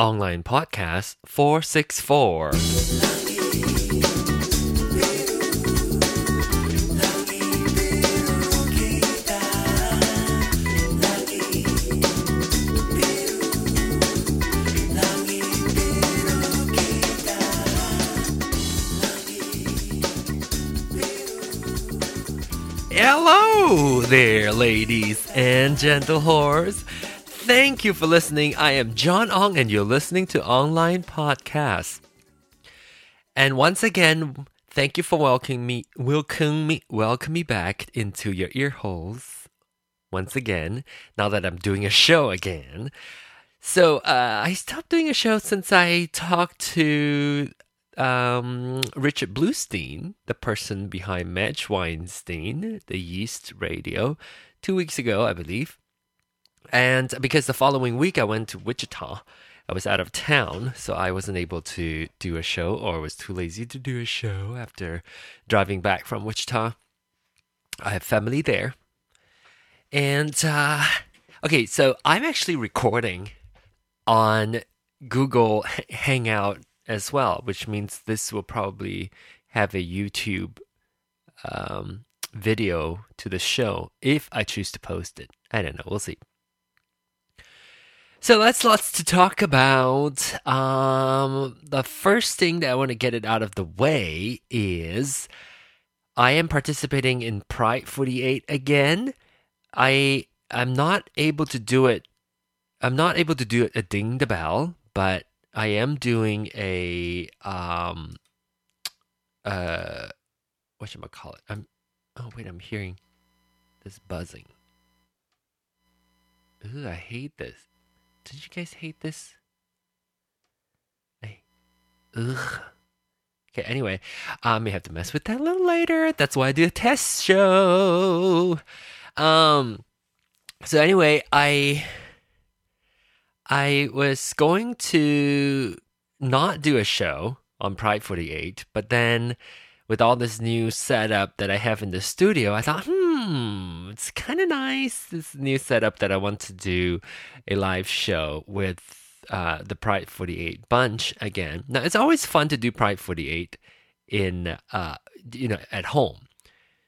Online Podcast 464. Hello there, ladies and gentle whores. Thank you for listening. I am John Ong, and you're listening to Online Podcast. And once again, thank you for welcoming me, welcome me, welcome me back into your ear holes. Once again, now that I'm doing a show again. So uh, I stopped doing a show since I talked to um, Richard Bluestein, the person behind Madge Weinstein, the Yeast Radio, two weeks ago, I believe. And because the following week I went to Wichita, I was out of town, so I wasn't able to do a show or was too lazy to do a show after driving back from Wichita. I have family there. And, uh, okay, so I'm actually recording on Google Hangout as well, which means this will probably have a YouTube um, video to the show if I choose to post it. I don't know. We'll see. So that's lots to talk about. Um, the first thing that I want to get it out of the way is I am participating in Pride 48 again. I I'm not able to do it. I'm not able to do it a ding the bell, but I am doing a um uh what should I call it? I'm oh wait, I'm hearing this buzzing. Ooh, I hate this. Did you guys hate this? I ugh. Okay, anyway, I may have to mess with that a little later. That's why I do a test show. Um so anyway, I I was going to not do a show on Pride 48, but then with all this new setup that I have in the studio, I thought, hmm, it's kind of nice. This new setup that I want to do a live show with uh, the Pride 48 bunch again. Now, it's always fun to do Pride 48 in, uh, you know, at home.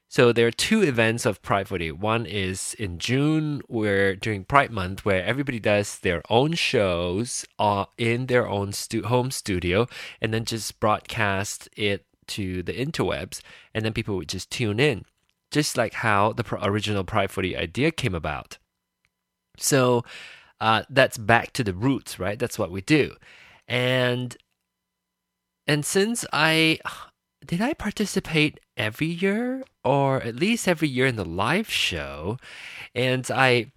So there are two events of Pride 48. One is in June, where during Pride Month, where everybody does their own shows uh, in their own stu- home studio, and then just broadcast it to the interwebs, and then people would just tune in, just like how the original Pride 48 idea came about. So uh, that's back to the roots, right? That's what we do, and and since I did I participate every year or at least every year in the live show? And I,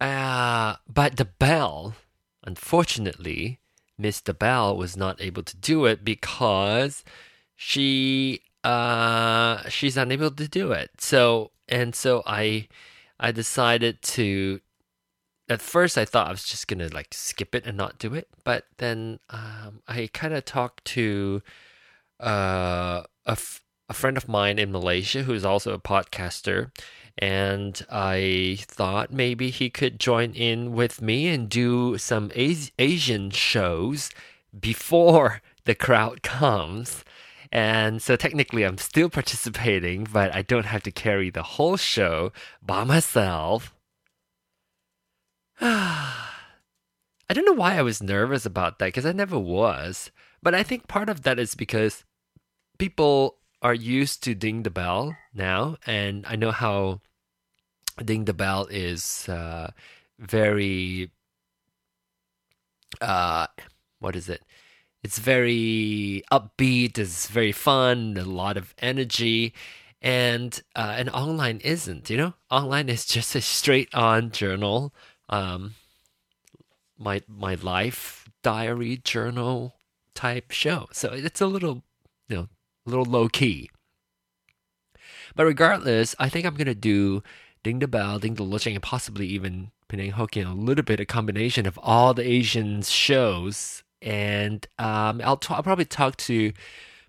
uh, but the bell, unfortunately, Miss the Bell was not able to do it because she, uh, she's unable to do it. So, and so I, I decided to at first I thought I was just gonna like skip it and not do it, but then um, I kind of talked to uh, a, f- a friend of mine in Malaysia who is also a podcaster. And I thought maybe he could join in with me and do some Asian shows before the crowd comes. And so technically, I'm still participating, but I don't have to carry the whole show by myself. I don't know why I was nervous about that because I never was. But I think part of that is because people are used to ding the bell now, and I know how ding the bell is uh, very uh, what is it? It's very upbeat. It's very fun. A lot of energy, and uh, and online isn't. You know, online is just a straight on journal. Um, my my life diary journal type show. So it's a little, you know, a little low key. But regardless, I think I'm gonna do Ding the Bell, Ding the Lucheng, and possibly even Penang Hokkien, a little bit a combination of all the Asian shows. And um, I'll, t- I'll probably talk to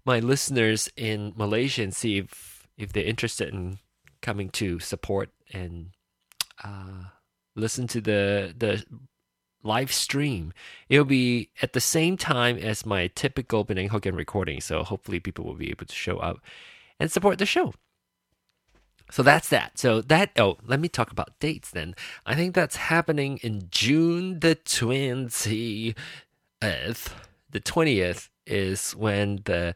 my listeners in Malaysia and see if, if they're interested in coming to support and uh, listen to the the live stream. It'll be at the same time as my typical Penang Hokkien recording, so hopefully people will be able to show up and support the show. So that's that. So that oh, let me talk about dates then. I think that's happening in June the twentieth. The twentieth is when the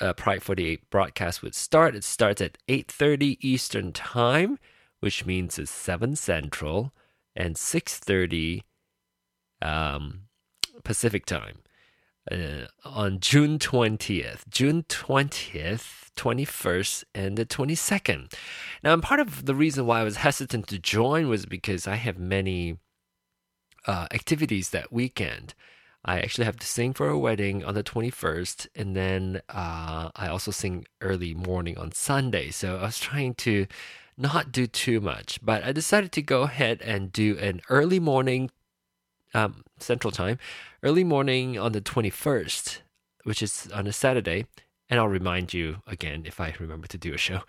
uh, Pride 48 broadcast would start. It starts at 8:30 Eastern Time, which means it's 7 Central and 6:30 um, Pacific Time. Uh, on June 20th, June 20th, 21st, and the 22nd. Now, and part of the reason why I was hesitant to join was because I have many uh, activities that weekend. I actually have to sing for a wedding on the 21st, and then uh, I also sing early morning on Sunday. So I was trying to not do too much, but I decided to go ahead and do an early morning um, Central Time, early morning on the 21st, which is on a Saturday. And I'll remind you again if I remember to do a show.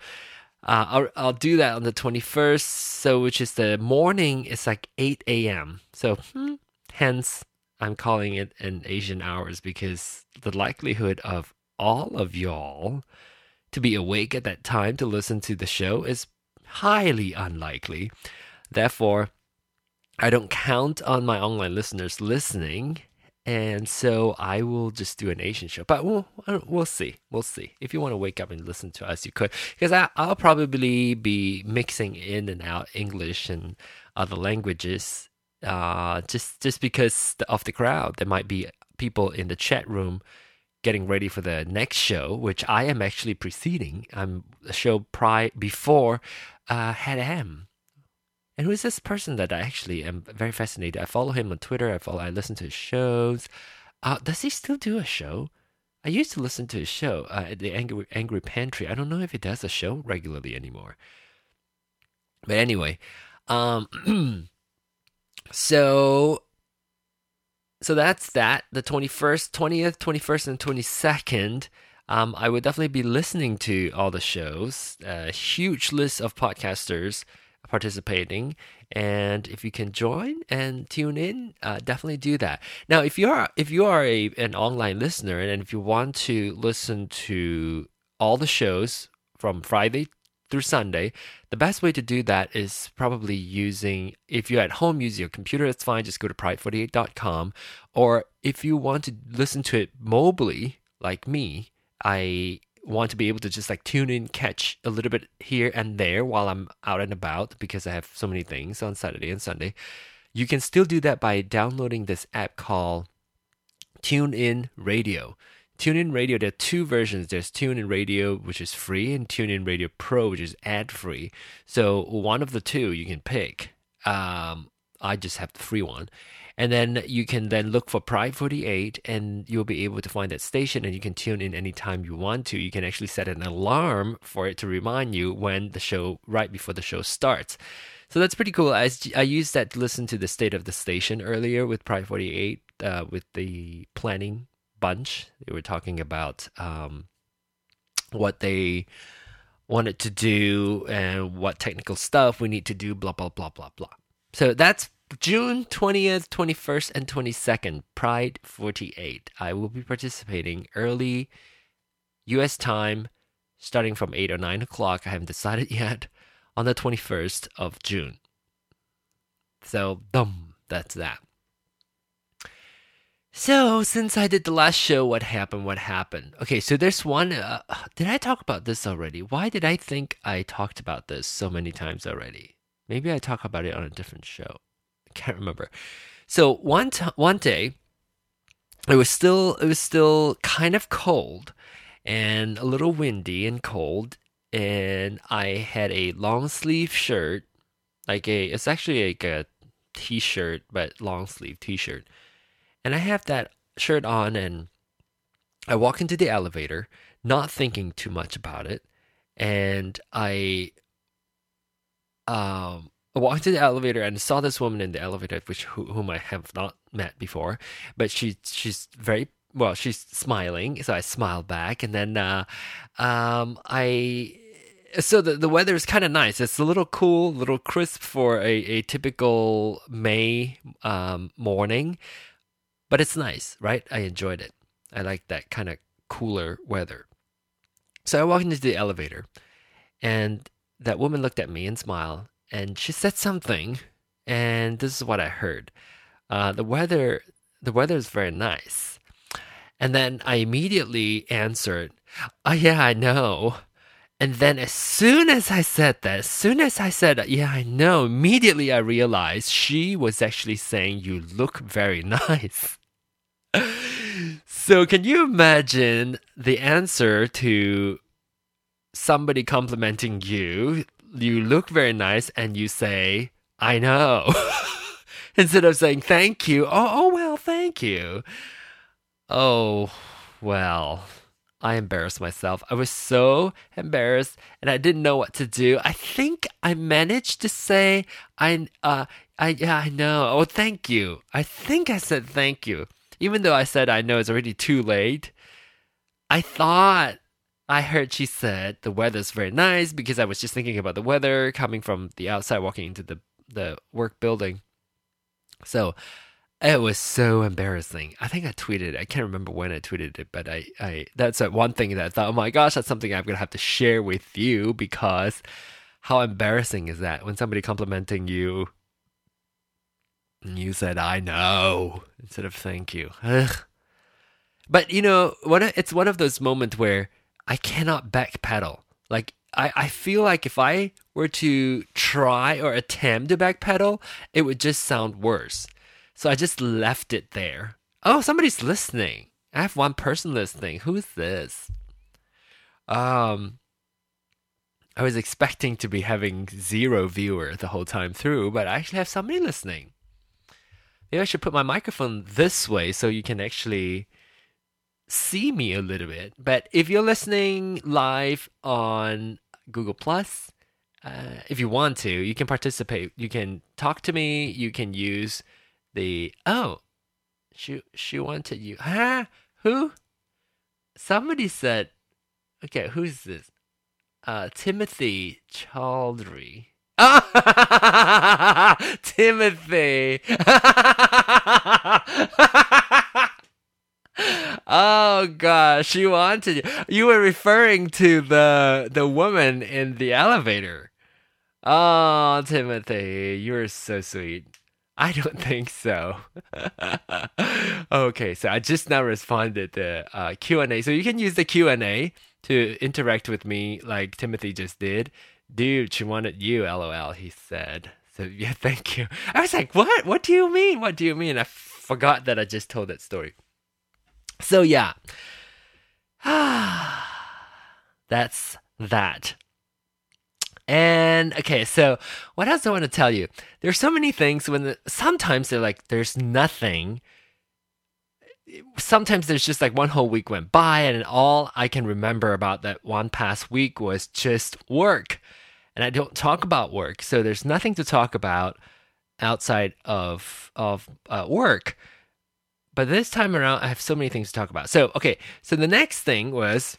Uh, I'll, I'll do that on the 21st, so which is the morning, it's like 8 a.m. So, hmm, hence, I'm calling it an Asian hours because the likelihood of all of y'all to be awake at that time to listen to the show is highly unlikely. Therefore, I don't count on my online listeners listening, and so I will just do an Asian show. But we'll we'll see, we'll see. If you want to wake up and listen to us, you could, because I, I'll probably be mixing in and out English and other languages, uh, just just because of the crowd. There might be people in the chat room getting ready for the next show, which I am actually preceding. I'm a show prior before uh, Head M and who is this person that I actually am very fascinated? I follow him on Twitter. I follow. I listen to his shows. Uh, does he still do a show? I used to listen to his show, uh, the Angry Angry Pantry. I don't know if he does a show regularly anymore. But anyway, um, so so that's that. The twenty first, twentieth, twenty first, and twenty second. Um, I would definitely be listening to all the shows. A huge list of podcasters participating. And if you can join and tune in, uh, definitely do that. Now, if you are if you are a an online listener and if you want to listen to all the shows from Friday through Sunday, the best way to do that is probably using, if you're at home use your computer, that's fine, just go to pride48.com. Or if you want to listen to it mobily, like me, I want to be able to just like tune in, catch a little bit here and there while I'm out and about because I have so many things on Saturday and Sunday. You can still do that by downloading this app called TuneIn Radio. TuneIn Radio, there are two versions. There's TuneIn Radio, which is free, and TuneIn Radio Pro, which is ad free. So one of the two you can pick. Um, I just have the free one and then you can then look for Pride 48 and you'll be able to find that station and you can tune in anytime you want to. You can actually set an alarm for it to remind you when the show, right before the show starts. So that's pretty cool. I, I used that to listen to the state of the station earlier with Pride 48 uh, with the planning bunch. They were talking about um, what they wanted to do and what technical stuff we need to do, blah, blah, blah, blah, blah. So that's June 20th, 21st, and 22nd, Pride 48. I will be participating early US time, starting from 8 or 9 o'clock. I haven't decided yet, on the 21st of June. So, boom, that's that. So, since I did the last show, what happened? What happened? Okay, so there's one. Uh, did I talk about this already? Why did I think I talked about this so many times already? Maybe I talk about it on a different show I can't remember. So one t- one day, it was still it was still kind of cold and a little windy and cold, and I had a long sleeve shirt, like a it's actually like a t-shirt but long sleeve t-shirt, and I have that shirt on and I walk into the elevator, not thinking too much about it, and I um I walked to the elevator and saw this woman in the elevator, which whom I have not met before, but she she's very well. She's smiling, so I smiled back, and then uh, um, I so the the weather is kind of nice. It's a little cool, little crisp for a, a typical May um, morning, but it's nice, right? I enjoyed it. I like that kind of cooler weather. So I walked into the elevator, and that woman looked at me and smiled, and she said something, and this is what I heard. Uh, the weather, the weather is very nice, and then I immediately answered, "Oh yeah, I know." And then as soon as I said that, as soon as I said, yeah, I know, immediately I realized she was actually saying, you look very nice. so can you imagine the answer to somebody complimenting you? You look very nice and you say, I know. Instead of saying thank you, oh, oh well, thank you. Oh, well, I embarrassed myself. I was so embarrassed and I didn't know what to do. I think I managed to say I uh I yeah, I know. Oh, thank you. I think I said thank you. Even though I said I know it's already too late. I thought I heard she said the weather's very nice because I was just thinking about the weather coming from the outside walking into the the work building. So it was so embarrassing. I think I tweeted. I can't remember when I tweeted it, but I, I that's one thing that I thought, oh my gosh, that's something I'm gonna have to share with you because how embarrassing is that when somebody complimenting you and you said I know instead of thank you. Ugh. But you know, what it's one of those moments where I cannot backpedal. Like I, I feel like if I were to try or attempt to backpedal, it would just sound worse. So I just left it there. Oh, somebody's listening. I have one person listening. Who is this? Um, I was expecting to be having zero viewer the whole time through, but I actually have somebody listening. Maybe I should put my microphone this way so you can actually see me a little bit. But if you're listening live on Google Plus, uh, if you want to, you can participate. You can talk to me. You can use the oh she she wanted you. Huh? Who? Somebody said okay who's this? Uh timothy chaldry. Ah timothy. Oh gosh she wanted you. You were referring to the the woman in the elevator. Oh timothy you're so sweet I don't think so. okay, so I just now responded the uh, Q and A. So you can use the Q and A to interact with me, like Timothy just did. Dude, she wanted you. LOL. He said. So yeah, thank you. I was like, what? What do you mean? What do you mean? I forgot that I just told that story. So yeah. That's that. And okay, so what else I want to tell you? There's so many things when the, sometimes they're like there's nothing. Sometimes there's just like one whole week went by, and all I can remember about that one past week was just work. And I don't talk about work, so there's nothing to talk about outside of of uh, work. But this time around, I have so many things to talk about. So okay, so the next thing was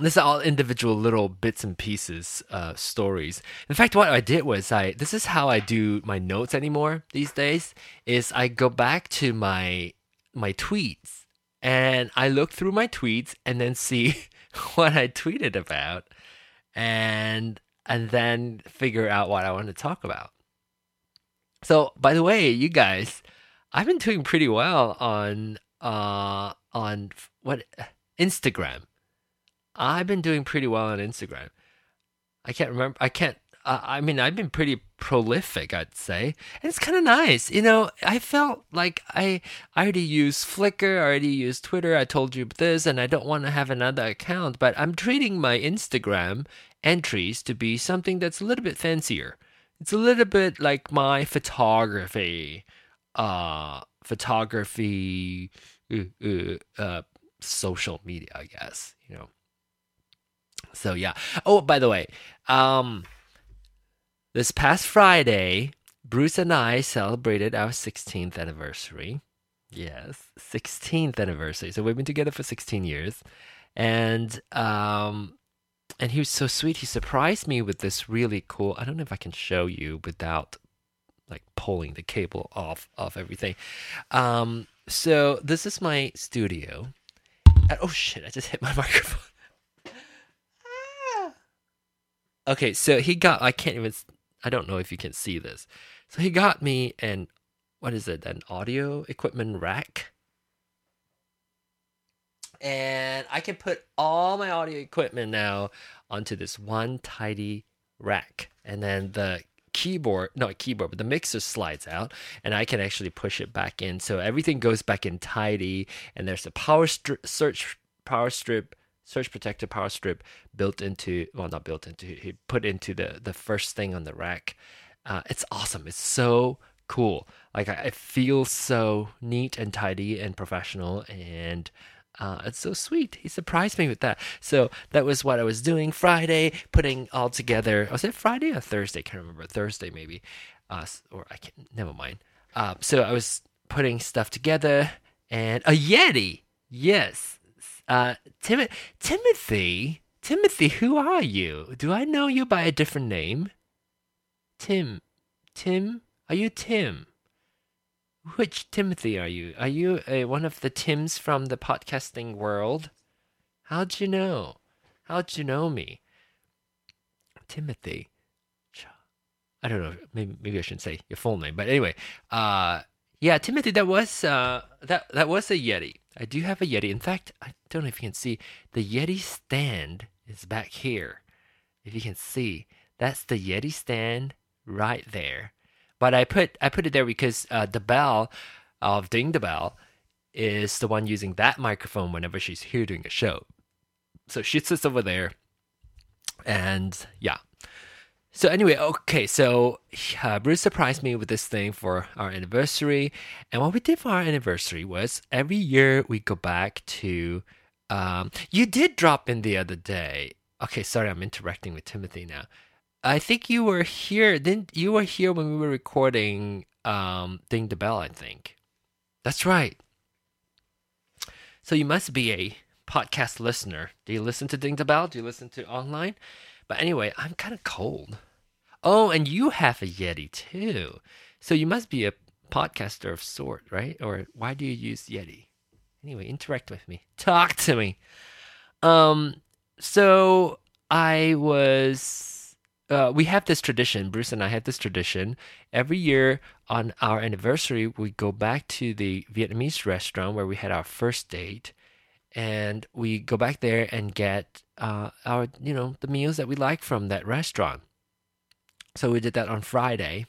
this is all individual little bits and pieces uh, stories. In fact what i did was i this is how i do my notes anymore these days is i go back to my my tweets and i look through my tweets and then see what i tweeted about and and then figure out what i want to talk about. So by the way you guys i've been doing pretty well on uh on what instagram I've been doing pretty well on Instagram. I can't remember. I can't. Uh, I mean, I've been pretty prolific, I'd say, and it's kind of nice. You know, I felt like I I already used Flickr, I already used Twitter. I told you this, and I don't want to have another account. But I'm treating my Instagram entries to be something that's a little bit fancier. It's a little bit like my photography, uh, photography, uh, uh, uh social media, I guess. You know. So yeah. Oh, by the way, um, this past Friday, Bruce and I celebrated our 16th anniversary. Yes, 16th anniversary. So we've been together for 16 years, and um, and he was so sweet. He surprised me with this really cool. I don't know if I can show you without like pulling the cable off of everything. Um, so this is my studio. And, oh shit! I just hit my microphone. Okay, so he got. I can't even. I don't know if you can see this. So he got me an what is it? An audio equipment rack. And I can put all my audio equipment now onto this one tidy rack. And then the keyboard, not keyboard, but the mixer slides out and I can actually push it back in. So everything goes back in tidy and there's a power strip, search power strip, surge protector power strip built into, well, not built into, he put into the, the first thing on the rack. Uh, it's awesome. It's so cool. Like I, I feel so neat and tidy and professional and uh, it's so sweet. He surprised me with that. So that was what I was doing Friday, putting all together. Was it Friday or Thursday? Can't remember. Thursday maybe, uh, or I can't never mind. Uh, so I was putting stuff together, and a Yeti. Yes, uh, Tim- Timothy. Timothy, who are you? Do I know you by a different name? Tim. Tim? Are you Tim? Which Timothy are you? Are you uh, one of the Tims from the podcasting world? How'd you know? How'd you know me? Timothy. I don't know. Maybe, maybe I shouldn't say your full name, but anyway, uh, yeah, Timothy. That was uh, that that was a Yeti. I do have a Yeti. In fact, I don't know if you can see the Yeti stand is back here. If you can see, that's the Yeti stand right there. But I put I put it there because uh, the bell of Ding the Bell is the one using that microphone whenever she's here doing a show. So she sits over there, and yeah. So anyway, okay, so uh, Bruce surprised me with this thing for our anniversary, and what we did for our anniversary was every year we go back to. Um, you did drop in the other day. Okay, sorry, I'm interacting with Timothy now. I think you were here. Didn't you were here when we were recording um, Ding the Bell? I think that's right. So you must be a podcast listener. Do you listen to Ding the Bell? Do you listen to online? But anyway, I'm kind of cold. Oh, and you have a Yeti too. So you must be a podcaster of sort, right? Or why do you use Yeti? Anyway, interact with me. Talk to me. Um, so I was uh, we have this tradition. Bruce and I have this tradition. Every year on our anniversary, we go back to the Vietnamese restaurant where we had our first date, and we go back there and get uh, our, you know, the meals that we like from that restaurant. So we did that on Friday,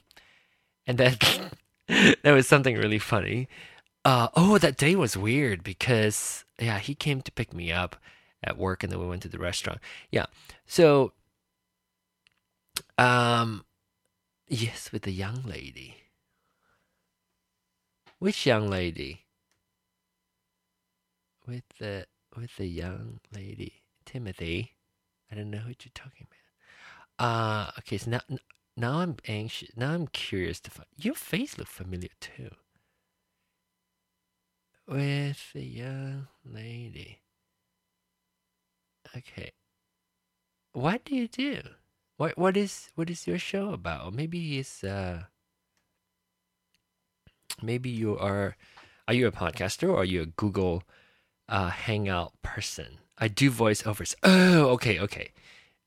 and then there was something really funny. Uh, oh, that day was weird because yeah, he came to pick me up at work, and then we went to the restaurant. Yeah, so um, yes, with the young lady. Which young lady? With the with the young lady, Timothy. I don't know what you're talking about. Uh okay. So now now I'm anxious. Now I'm curious to find your face looks familiar too. With the young lady. Okay. What do you do? What what is what is your show about? Maybe it's uh maybe you are are you a podcaster or are you a Google uh hangout person? I do voiceovers. Oh, okay, okay.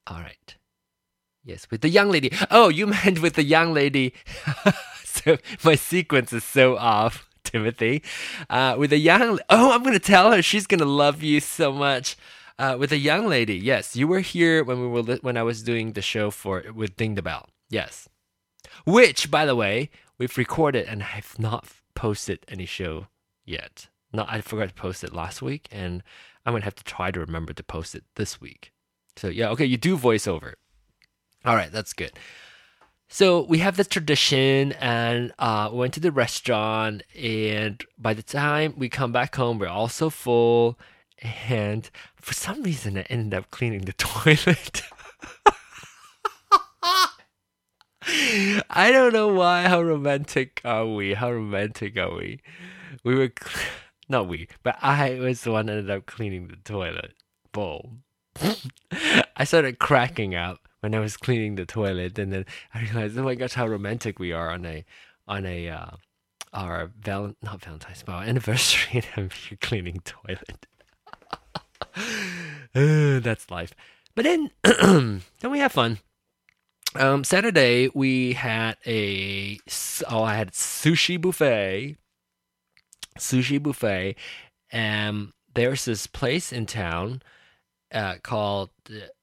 All right. Yes, with the young lady. Oh, you meant with the young lady. so my sequence is so off, Timothy. Uh, with a young. Oh, I'm gonna tell her. She's gonna love you so much uh, with a young lady. Yes, you were here when we were li- when I was doing the show for with Ding the Bell. Yes, which by the way we've recorded and have not posted any show yet. No, I forgot to post it last week, and I'm gonna have to try to remember to post it this week. So yeah, okay, you do voiceover. All right, that's good. So we have the tradition, and uh, we went to the restaurant, and by the time we come back home, we're all so full, and for some reason I ended up cleaning the toilet. I don't know why. How romantic are we? How romantic are we? We were, not we, but I was the one ended up cleaning the toilet bowl. I started cracking up when I was cleaning the toilet, and then I realized, oh my gosh, how romantic we are on a on a uh, our val not Valentine's, but our anniversary, and I'm here cleaning toilet. uh, that's life. But then then we have fun. Um, Saturday we had a oh I had sushi buffet, sushi buffet. and there's this place in town uh, called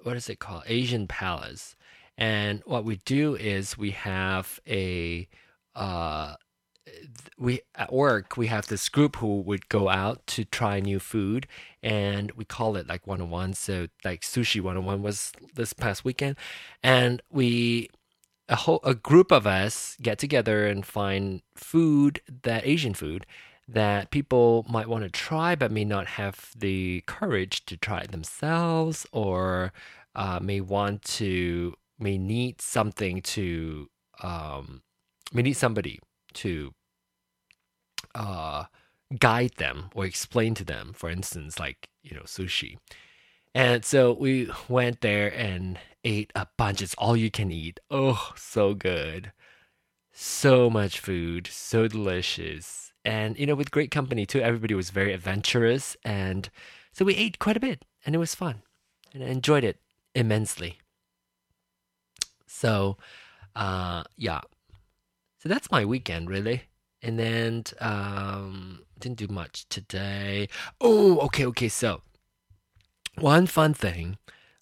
what is it called? Asian Palace, and what we do is we have a uh, we at work we have this group who would go out to try new food and we call it like 101 so like sushi 101 was this past weekend. And we a whole a group of us get together and find food that asian food that people might want to try but may not have the courage to try it themselves or uh, may want to may need something to um, may need somebody to uh, guide them or explain to them, for instance, like, you know, sushi. And so we went there and ate a bunch. It's all you can eat. Oh, so good. So much food, so delicious. And, you know, with great company too. Everybody was very adventurous. And so we ate quite a bit and it was fun. And I enjoyed it immensely. So, uh, yeah. So that's my weekend, really and then um, didn't do much today. Oh, okay, okay. So one fun thing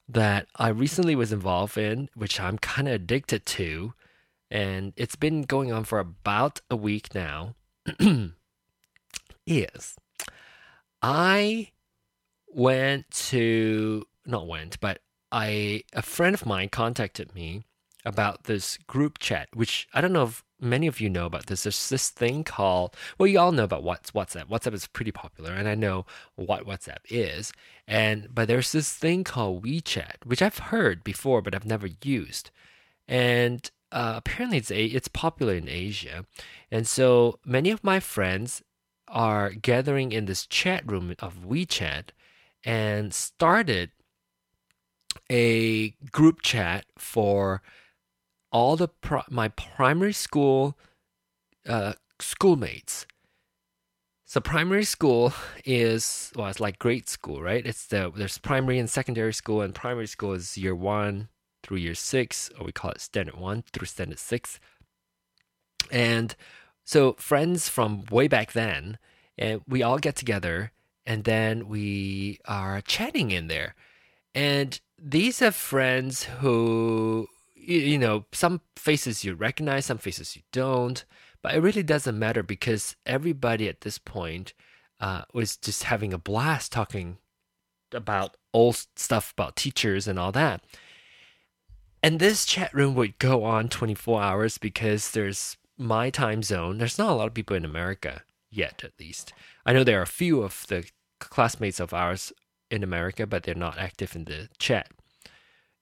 that I recently was involved in, which I'm kind of addicted to, and it's been going on for about a week now, is I went to not went, but I a friend of mine contacted me about this group chat, which I don't know if many of you know about this. There's this thing called, well, you all know about what's WhatsApp. WhatsApp is pretty popular, and I know what WhatsApp is. And but there's this thing called WeChat, which I've heard before, but I've never used. And uh, apparently, it's a, it's popular in Asia, and so many of my friends are gathering in this chat room of WeChat and started a group chat for all the my primary school uh, schoolmates. So primary school is well, it's like grade school, right? It's the there's primary and secondary school, and primary school is year one through year six, or we call it standard one through standard six. And so friends from way back then, and we all get together, and then we are chatting in there, and these are friends who you, you know, some faces you recognize, some faces you don't. But it really doesn't matter because everybody at this point uh, was just having a blast talking about old stuff about teachers and all that. And this chat room would go on 24 hours because there's my time zone. There's not a lot of people in America yet, at least. I know there are a few of the classmates of ours in America, but they're not active in the chat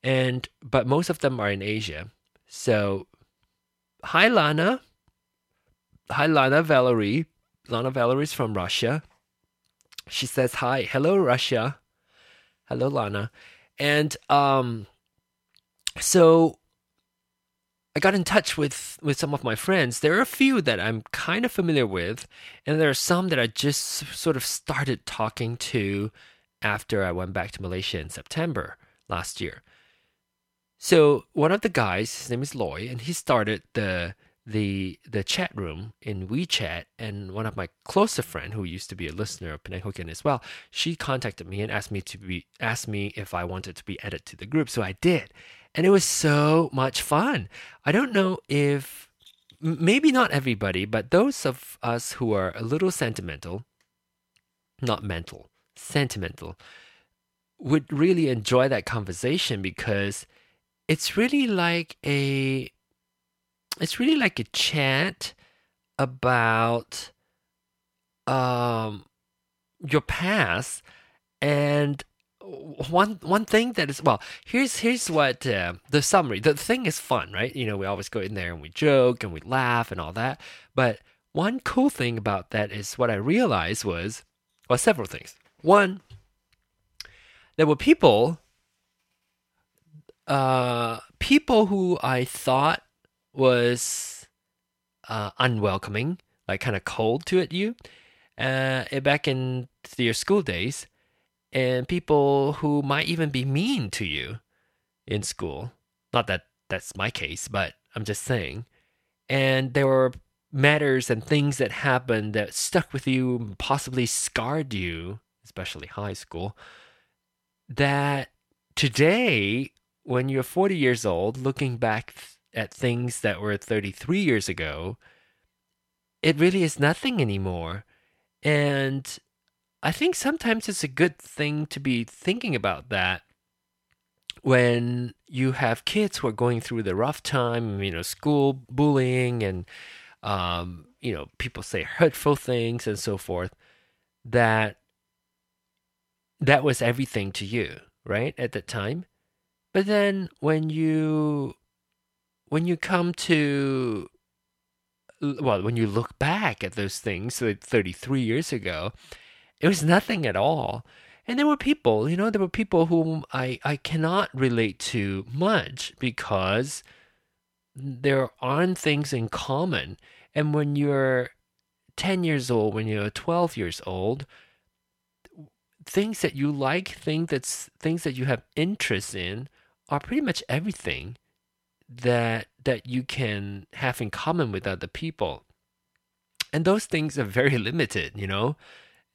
and but most of them are in Asia. So, hi Lana. Hi Lana Valerie. Lana Valerie's from Russia. She says hi, hello Russia, hello Lana, and um, so I got in touch with with some of my friends. There are a few that I'm kind of familiar with, and there are some that I just sort of started talking to after I went back to Malaysia in September last year. So one of the guys, his name is Loy, and he started the the the chat room in WeChat. And one of my closer friend, who used to be a listener of Penang Hokkien as well, she contacted me and asked me to be asked me if I wanted to be added to the group. So I did, and it was so much fun. I don't know if maybe not everybody, but those of us who are a little sentimental, not mental, sentimental, would really enjoy that conversation because it's really like a it's really like a chat about um your past and one one thing that is well here's here's what uh, the summary. The thing is fun right? You know we always go in there and we joke and we laugh and all that. But one cool thing about that is what i realized was well several things. One there were people uh, people who I thought was uh, unwelcoming, like kind of cold to it, you, uh, back in your school days, and people who might even be mean to you in school. Not that that's my case, but I'm just saying. And there were matters and things that happened that stuck with you, possibly scarred you, especially high school, that today, when you're 40 years old, looking back at things that were 33 years ago, it really is nothing anymore. And I think sometimes it's a good thing to be thinking about that when you have kids who are going through the rough time, you know, school bullying and um, you know, people say hurtful things and so forth, that that was everything to you, right? At that time. But then when you when you come to well, when you look back at those things like 33 years ago, it was nothing at all. And there were people, you know, there were people whom I, I cannot relate to much because there aren't things in common. And when you're 10 years old, when you're 12 years old, things that you like, things that's things that you have interest in are pretty much everything that that you can have in common with other people. And those things are very limited, you know?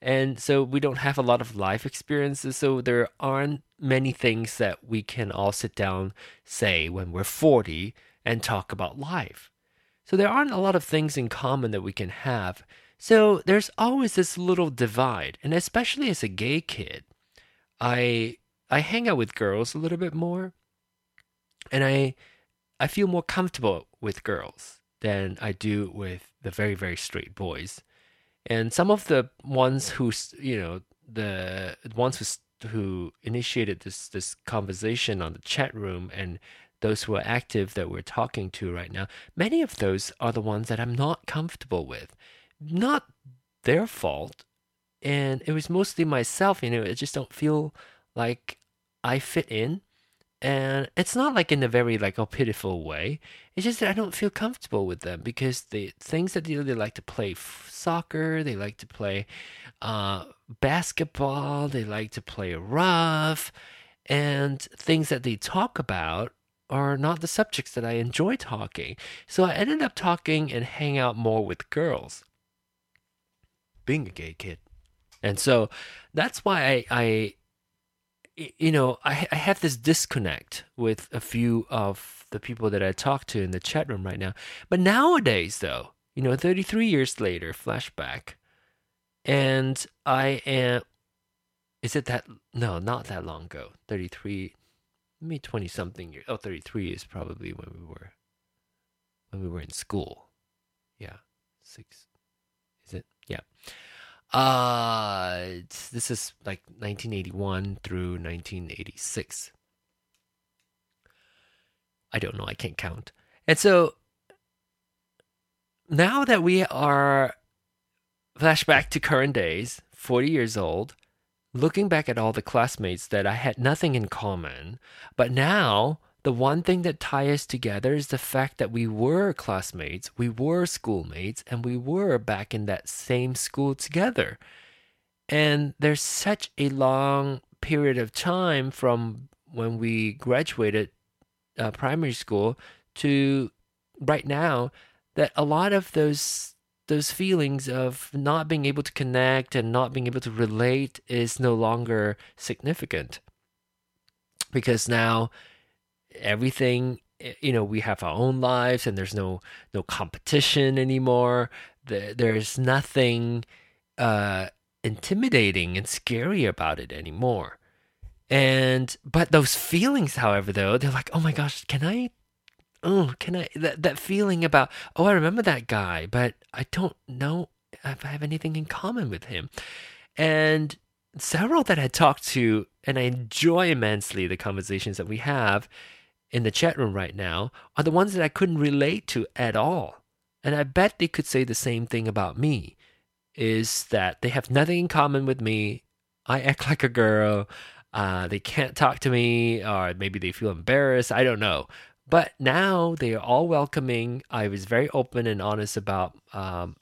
And so we don't have a lot of life experiences, so there aren't many things that we can all sit down say when we're 40 and talk about life. So there aren't a lot of things in common that we can have. So there's always this little divide, and especially as a gay kid, I I hang out with girls a little bit more, and I I feel more comfortable with girls than I do with the very very straight boys. And some of the ones who you know the ones who who initiated this this conversation on the chat room and those who are active that we're talking to right now, many of those are the ones that I'm not comfortable with. Not their fault. And it was mostly myself, you know, I just don't feel like I fit in and it's not like in a very like a pitiful way. It's just that i don't feel comfortable with them because the things that they, they like to play soccer they like to play uh, basketball they like to play rough and things that they talk about are not the subjects that i enjoy talking. So i ended up talking and hang out more with girls. Being a gay kid. And so that's why i, I you know, I, I have this disconnect with a few of the people that I talk to in the chat room right now. But nowadays, though, you know, 33 years later, flashback, and I am, is it that, no, not that long ago, 33, maybe 20 something years. Oh, 33 is probably when we were, when we were in school. Yeah, six, is it? Yeah. Uh, this is like 1981 through 1986. I don't know, I can't count. And so now that we are flashback to current days, 40 years old, looking back at all the classmates that I had nothing in common, but now the one thing that ties us together is the fact that we were classmates, we were schoolmates, and we were back in that same school together. And there's such a long period of time from when we graduated uh, primary school to right now that a lot of those those feelings of not being able to connect and not being able to relate is no longer significant because now everything eh, you know we have our own lives and there's no no competition anymore. There's nothing uh intimidating and scary about it anymore. And but those feelings however though they're like oh my gosh can i oh can i that, that feeling about oh i remember that guy but i don't know if i have anything in common with him. And several that i talked to and i enjoy immensely the conversations that we have in the chat room right now are the ones that I couldn't relate to at all. And I bet they could say the same thing about me is that they have nothing in common with me. I act like a girl. uh, they can't talk to me, or maybe they feel embarrassed. I don't know. But now they are all welcoming. I was very open and honest about um,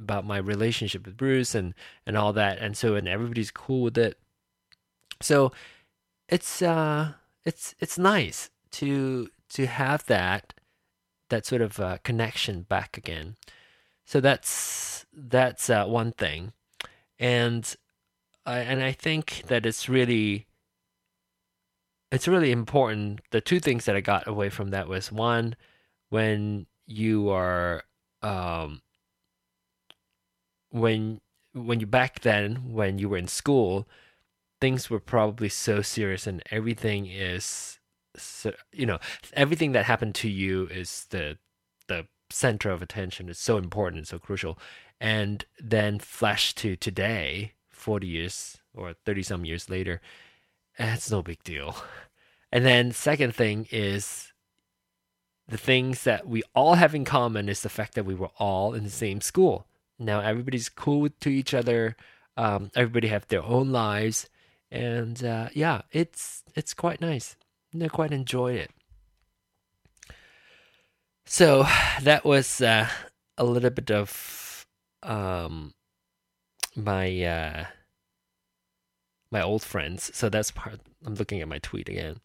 about my relationship with Bruce and and all that, and so and everybody's cool with it. So it's uh it's it's nice to to have that that sort of uh, connection back again. So that's that's uh, one thing, and I and I think that it's really it's really important. The two things that I got away from that was one, when you are um, when when you back then when you were in school, things were probably so serious and everything is you know everything that happened to you is the the center of attention. It's so important and so crucial. And then flash to today, 40 years or 30 some years later, it's no big deal. And then second thing is the things that we all have in common is the fact that we were all in the same school. Now everybody's cool to each other. Um, everybody have their own lives, and uh, yeah, it's it's quite nice. I quite enjoyed it. So that was uh, a little bit of um, my uh, my old friends. So that's part. I'm looking at my tweet again.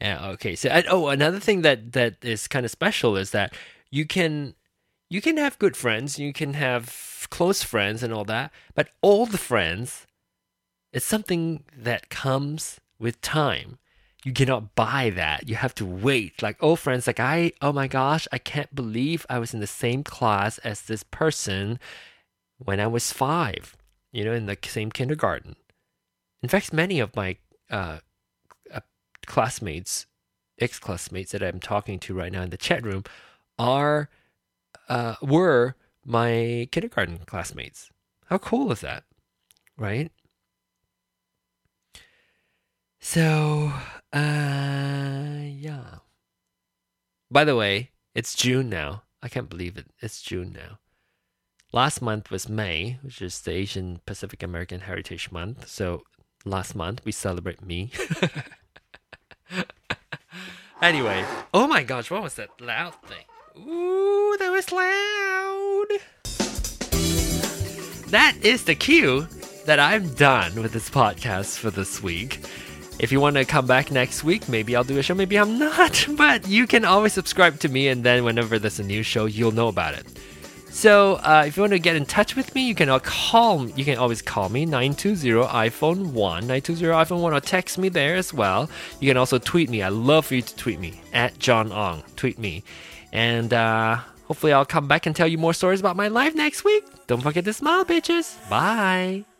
Yeah. Okay. So oh, another thing that that is kind of special is that you can you can have good friends, you can have close friends and all that, but old friends, it's something that comes with time. You cannot buy that. You have to wait. Like old friends, like I, oh my gosh, I can't believe I was in the same class as this person when I was five. You know, in the same kindergarten. In fact, many of my uh, uh, classmates, ex classmates that I'm talking to right now in the chat room, are uh, were my kindergarten classmates. How cool is that, right? So, uh, yeah. By the way, it's June now. I can't believe it. It's June now. Last month was May, which is the Asian Pacific American Heritage Month. So last month we celebrate me. anyway, oh my gosh, what was that loud thing? Ooh, that was loud. That is the cue that I'm done with this podcast for this week. If you want to come back next week, maybe I'll do a show, maybe I'm not. But you can always subscribe to me, and then whenever there's a new show, you'll know about it. So uh, if you want to get in touch with me, you can call. You can always call me 920 iPhone one 920 iPhone one, or text me there as well. You can also tweet me. I love for you to tweet me at John Ong. Tweet me, and uh, hopefully I'll come back and tell you more stories about my life next week. Don't forget to smile, bitches. Bye.